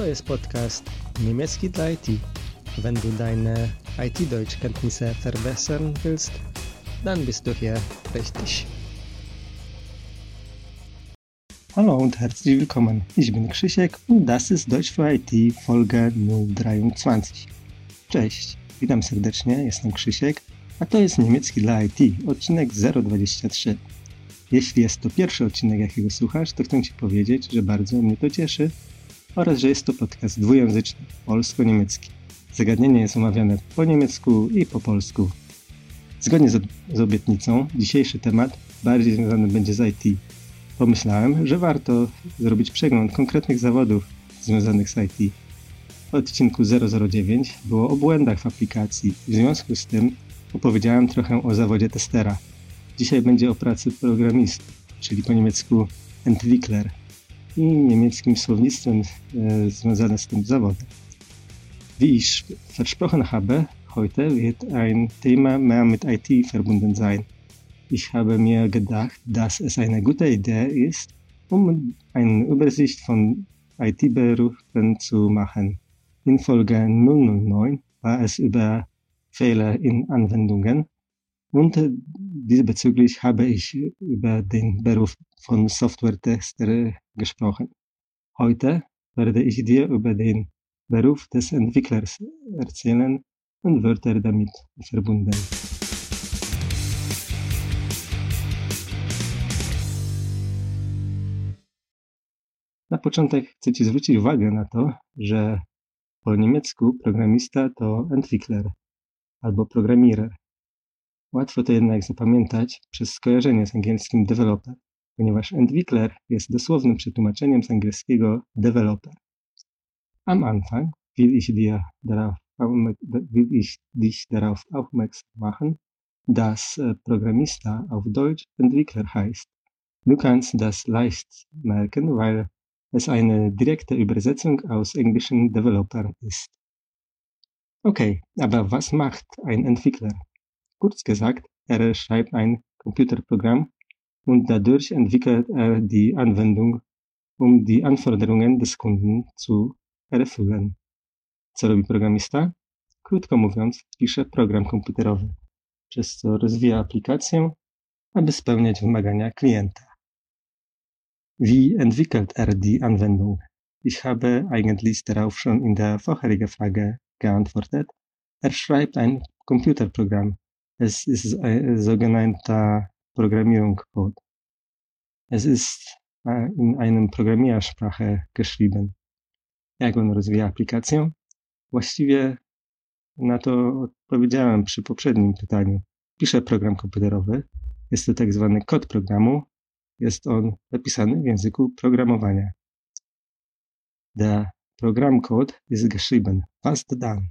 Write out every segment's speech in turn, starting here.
To jest podcast niemiecki dla IT. Wenn du deine IT-Deutschkenntnisse verbessern willst, dann bist du hier richtig. Hallo und herzlich willkommen. Ich bin Krzysiek und das ist Deutsch für IT Folge 023. Cześć, witam serdecznie, jestem Krzysiek, a to jest niemiecki dla IT, odcinek 023. Jeśli jest to pierwszy odcinek, jakiego słuchasz, to chcę Ci powiedzieć, że bardzo mnie to cieszy oraz że jest to podcast dwujęzyczny, polsko-niemiecki. Zagadnienie jest omawiane po niemiecku i po polsku. Zgodnie z, z obietnicą, dzisiejszy temat bardziej związany będzie z IT. Pomyślałem, że warto zrobić przegląd konkretnych zawodów związanych z IT. W odcinku 009 było o błędach w aplikacji. W związku z tym opowiedziałem trochę o zawodzie testera. Dzisiaj będzie o pracy programisty, czyli po niemiecku Entwickler niemieckim słownictwem e, związanym z tym zawodem. Wie ich versprochen habe, heute wird ein Thema mehr mit IT verbunden sein. Ich habe mir gedacht, dass es eine gute Idee ist, um eine Übersicht von IT-Berufen zu machen. In Folge 009 war es über Fehler in Anwendungen und diesbezüglich habe ich über den Beruf von Software-Tester gesprochen. Heute werde ich dir über den Beruf des Entwicklers erzählen und Wörter damit verbunden. Na początek chcę Ci zwrócić uwagę na to, że po niemiecku programista to Entwickler albo Programmierer. Łatwo to jednak zapamiętać przez skojarzenie z angielskim developer, ponieważ Entwickler jest dosłownym przetłumaczeniem z angielskiego developer. Am Anfang will ich dir darauf, will ich dich darauf aufmerksam machen, dass äh, Programmista auf Deutsch Entwickler heißt. Du kannst das leicht merken, weil es eine direkte Übersetzung aus englischen Developer ist. Okay, aber was macht ein Entwickler? Kurz gesagt, er schreibt ein Computerprogramm und dadurch entwickelt er die Anwendung, um die Anforderungen des Kunden zu erfüllen. Co robi programista? Krótko mówiąc, pisze program komputerowy, przez co rozwija aplikację, aby spełniać wymagania klienta. Wie entwickelt er die Anwendung? Ich habe eigentlich darauf schon in der vorherigen Frage geantwortet. Er schreibt ein Computerprogramm, Es ist ein sogenannter Programmierungscode. Es ist in einem Programmiersprache geschrieben. Jak on rozwija aplikację? Właściwie na to odpowiedziałem przy poprzednim pytaniu. Piszę program komputerowy. Jest to tak zwany kod programu. Jest on napisany w języku programowania. Der Programmcode ist geschrieben. Fast done.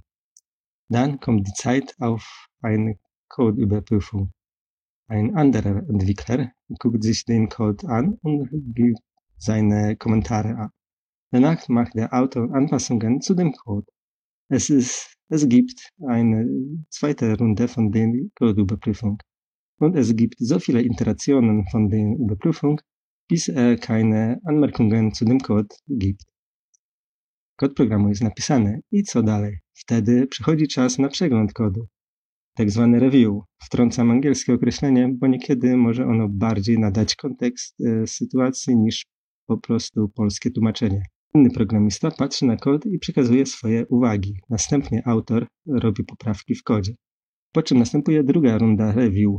Dann kommt die Zeit auf eine Codeüberprüfung. Ein anderer Entwickler guckt sich den Code an und gibt seine Kommentare ab. Danach macht der Autor Anpassungen zu dem Code. Es, ist, es gibt eine zweite Runde von der Codeüberprüfung. Und es gibt so viele Iterationen von der Überprüfung, bis er keine Anmerkungen zu dem Code gibt. Kod programu jest napisany i co dalej? Wtedy przychodzi czas na przegląd kodu. Tak zwany review. Wtrącam angielskie określenie, bo niekiedy może ono bardziej nadać kontekst e, sytuacji niż po prostu polskie tłumaczenie. Inny programista patrzy na kod i przekazuje swoje uwagi. Następnie autor robi poprawki w kodzie. Po czym następuje druga runda review.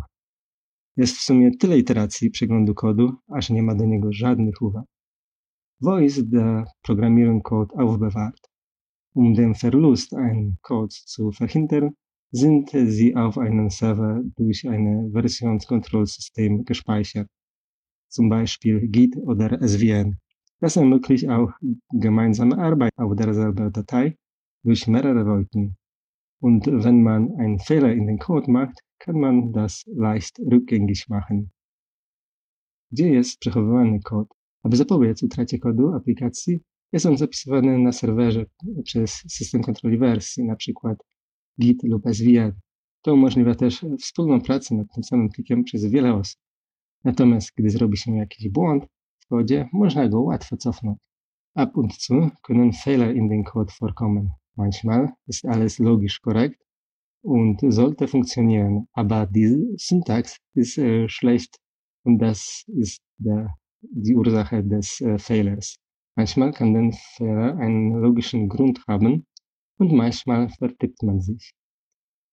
Jest w sumie tyle iteracji przeglądu kodu, aż nie ma do niego żadnych uwag. Wo ist der Programmierung-Code aufbewahrt? Um den Verlust einen Code zu verhindern, sind sie auf einem Server durch ein Versionskontrollsystem gespeichert, zum Beispiel Git oder SVN. Das ermöglicht auch gemeinsame Arbeit auf derselben Datei durch mehrere Wolken. Und wenn man einen Fehler in den Code macht, kann man das leicht rückgängig machen. Gdzie jest przechowywany kod? Aby zapobiec utracie kodu aplikacji, jest on zapisywany na serwerze przez system kontroli wersji, przykład Git lub SVN. To umożliwia też wspólną pracę nad tym samym plikiem przez wiele osób. Natomiast gdy zrobi się jakiś błąd w kodzie, można go łatwo cofnąć. Ab und zu können Fehler in den Code vorkommen. Manchmal ist alles logisch korrekt und sollte funktionieren, aber die Syntax ist äh, schlecht und das ist der, die Ursache des äh, Fehlers. Manchmal kann der Fehler einen logischen Grund haben und manchmal vertippt man sich.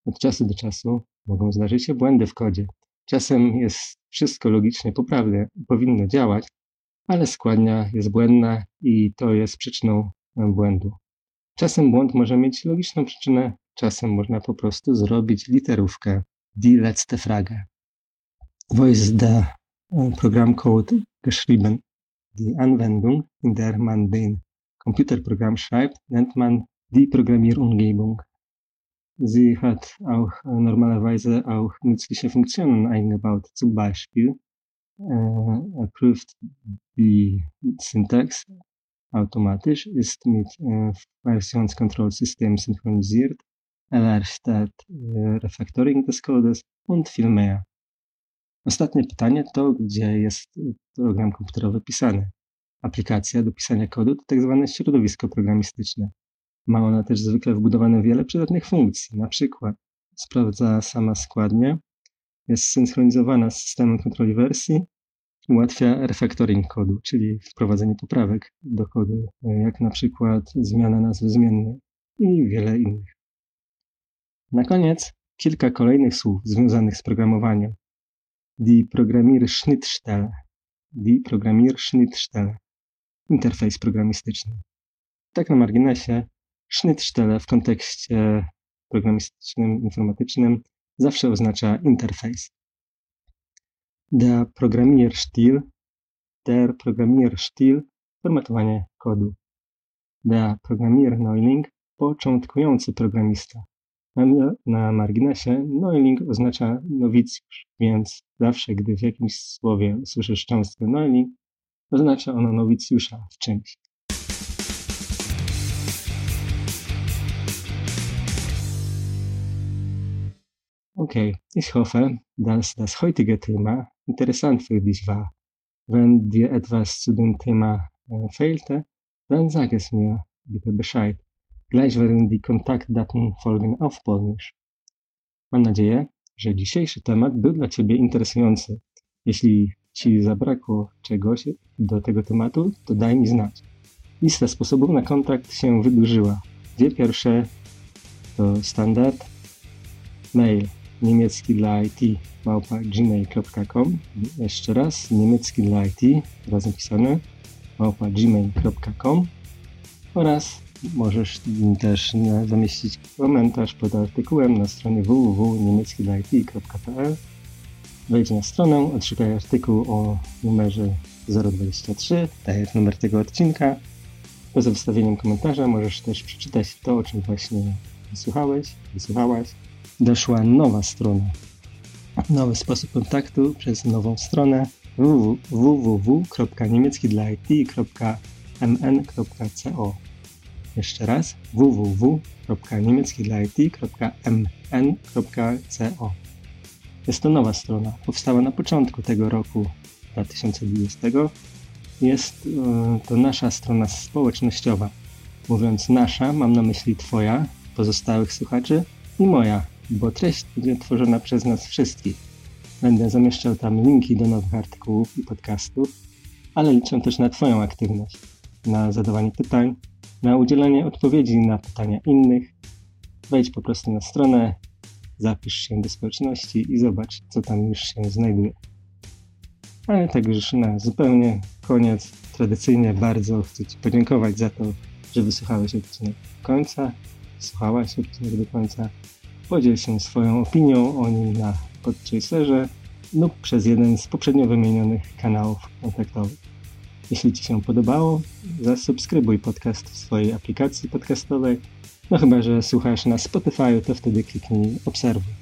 Od czasu do czasu mogą zdarzyć się błędy w kodzie. Czasem jest wszystko logicznie poprawne i powinno działać, ale składnia jest błędna i to jest przyczyną błędu. Czasem błąd może mieć logiczną przyczynę, czasem można po prostu zrobić literówkę die letzte Frage. Wo ist der Programmcode geschrieben? Die Anwendung, in der man den Computerprogramm schreibt, nennt man die Programmierumgebung. Sie hat auch normalerweise auch nützliche Funktionen eingebaut. Zum Beispiel äh, er prüft die Syntax automatisch, ist mit äh, Versionskontrollsystem synchronisiert, erleichtert äh, Refactoring des Codes und viel mehr. Ostatnie pytanie to, gdzie jest program komputerowy pisany. Aplikacja do pisania kodu to tak zwane środowisko programistyczne. Ma ona też zwykle wbudowane wiele przydatnych funkcji, na przykład sprawdza sama składnię, jest synchronizowana z systemem kontroli wersji, ułatwia refactoring kodu, czyli wprowadzenie poprawek do kodu, jak na przykład zmiana nazwy zmiennej i wiele innych. Na koniec kilka kolejnych słów związanych z programowaniem. Die Programmierschnittstelle. Die Programmierschnittstelle. Interfejs programistyczny. Tak na marginesie, Schnittstelle w kontekście programistycznym, informatycznym zawsze oznacza interfejs. Der Programmierstil, der Programmierstil, formatowanie kodu. Der Programmierneuling, początkujący programista. Na, na marginesie Neuling oznacza nowicjusz, więc zawsze gdy w jakimś słowie usłyszysz cząstkę Neuling, oznacza ono nowicjusza w czymś. Okay, ich hoffe, dass das heutige Thema interessant für dich war. Wenn dir etwas zu dem Thema äh, fehlte, dann sag es mir bitte Bescheid. Gleich werden die Kontaktdaten folgen auf Polnisch. Mam nadzieję, że dzisiejszy temat był dla Ciebie interesujący. Jeśli Ci zabrakło czegoś do tego tematu, to daj mi znać. Lista sposobów na kontakt się wydłużyła. Dwie pierwsze to standard, mail niemiecki dla IT małpa gmail.com jeszcze raz niemiecki dla IT razem pisane małpa gmail.com oraz możesz też zamieścić komentarz pod artykułem na stronie www.niemieckidlaIT.pl Wejdź na stronę, odszukaj artykuł o numerze 023, tak jest numer tego odcinka. Poza wstawieniem komentarza możesz też przeczytać to, o czym właśnie wysłuchałeś, wysłuchałaś doszła nowa strona. Nowy sposób kontaktu przez nową stronę www.niemieckidlait.mn.co Jeszcze raz www.niemieckidlait.mn.co Jest to nowa strona. Powstała na początku tego roku 2020. Jest e, to nasza strona społecznościowa. Mówiąc nasza, mam na myśli Twoja, pozostałych słuchaczy i moja, bo treść będzie tworzona przez nas wszystkich. Będę zamieszczał tam linki do nowych artykułów i podcastów, ale liczę też na Twoją aktywność, na zadawanie pytań, na udzielanie odpowiedzi na pytania innych. Wejdź po prostu na stronę, zapisz się do społeczności i zobacz, co tam już się znajduje. Ale tak już na zupełnie koniec, tradycyjnie bardzo chcę Ci podziękować za to, że wysłuchałeś odcinek do końca, słuchałaś odcinek do końca Podziel się swoją opinią o nim na podchaserze lub przez jeden z poprzednio wymienionych kanałów kontaktowych. Jeśli Ci się podobało, zasubskrybuj podcast w swojej aplikacji podcastowej. No chyba, że słuchasz na Spotify, to wtedy kliknij obserwuj.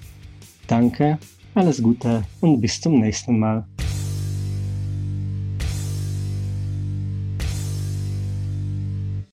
Danke, alles Gute und bis zum nächsten Mal.